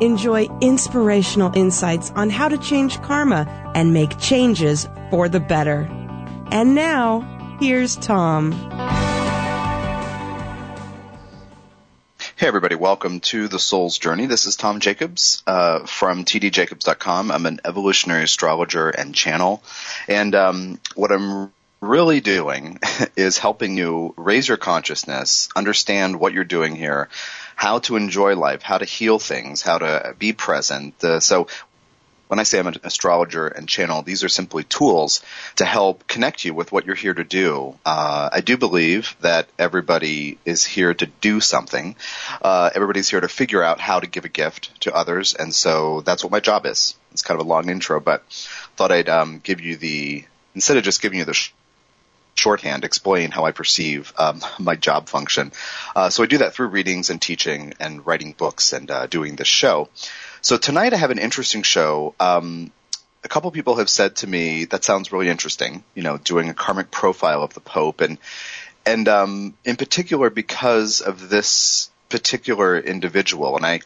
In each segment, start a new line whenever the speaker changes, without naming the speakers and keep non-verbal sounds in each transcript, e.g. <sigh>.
Enjoy inspirational insights on how to change karma and make changes for the better. And now, here's Tom.
Hey everybody, welcome to The Soul's Journey. This is Tom Jacobs uh, from tdjacobs.com. I'm an evolutionary astrologer and channel. And um, what I'm really doing <laughs> is helping you raise your consciousness, understand what you're doing here, how to enjoy life, how to heal things, how to be present. Uh, so when I say I'm an astrologer and channel, these are simply tools to help connect you with what you're here to do. Uh, I do believe that everybody is here to do something. Uh, everybody's here to figure out how to give a gift to others, and so that's what my job is. It's kind of a long intro, but thought I'd um, give you the instead of just giving you the sh- shorthand explain how I perceive um, <laughs> my job function. Uh, so I do that through readings and teaching and writing books and uh, doing this show. So tonight I have an interesting show. Um, a couple people have said to me that sounds really interesting. You know, doing a karmic profile of the Pope, and and um, in particular because of this particular individual. And I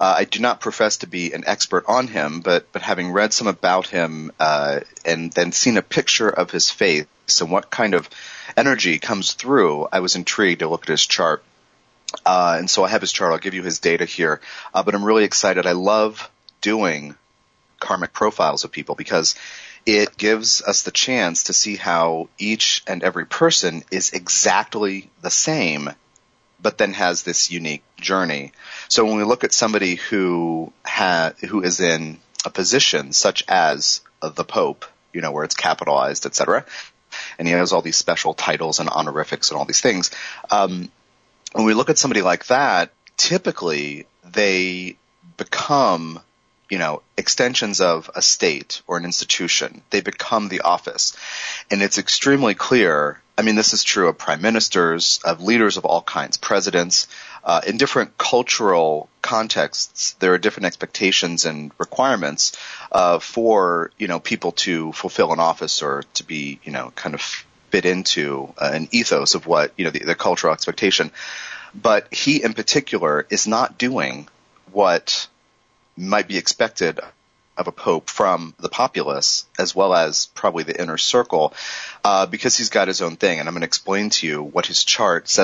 uh, I do not profess to be an expert on him, but but having read some about him uh, and then seen a picture of his face and what kind of energy comes through, I was intrigued to look at his chart. Uh, and so I have his chart. I'll give you his data here. Uh, but I'm really excited. I love doing karmic profiles of people because it gives us the chance to see how each and every person is exactly the same, but then has this unique journey. So when we look at somebody who ha- who is in a position such as the Pope, you know, where it's capitalized, etc., and he has all these special titles and honorifics and all these things. Um, when we look at somebody like that, typically they become, you know, extensions of a state or an institution. They become the office. And it's extremely clear. I mean, this is true of prime ministers, of leaders of all kinds, presidents. Uh, in different cultural contexts, there are different expectations and requirements uh, for you know people to fulfill an office or to be you know kind of fit into uh, an ethos of what you know the, the cultural expectation. But he, in particular, is not doing what might be expected of a pope from the populace as well as probably the inner circle uh, because he's got his own thing. And i'm going to explain to you what his chart says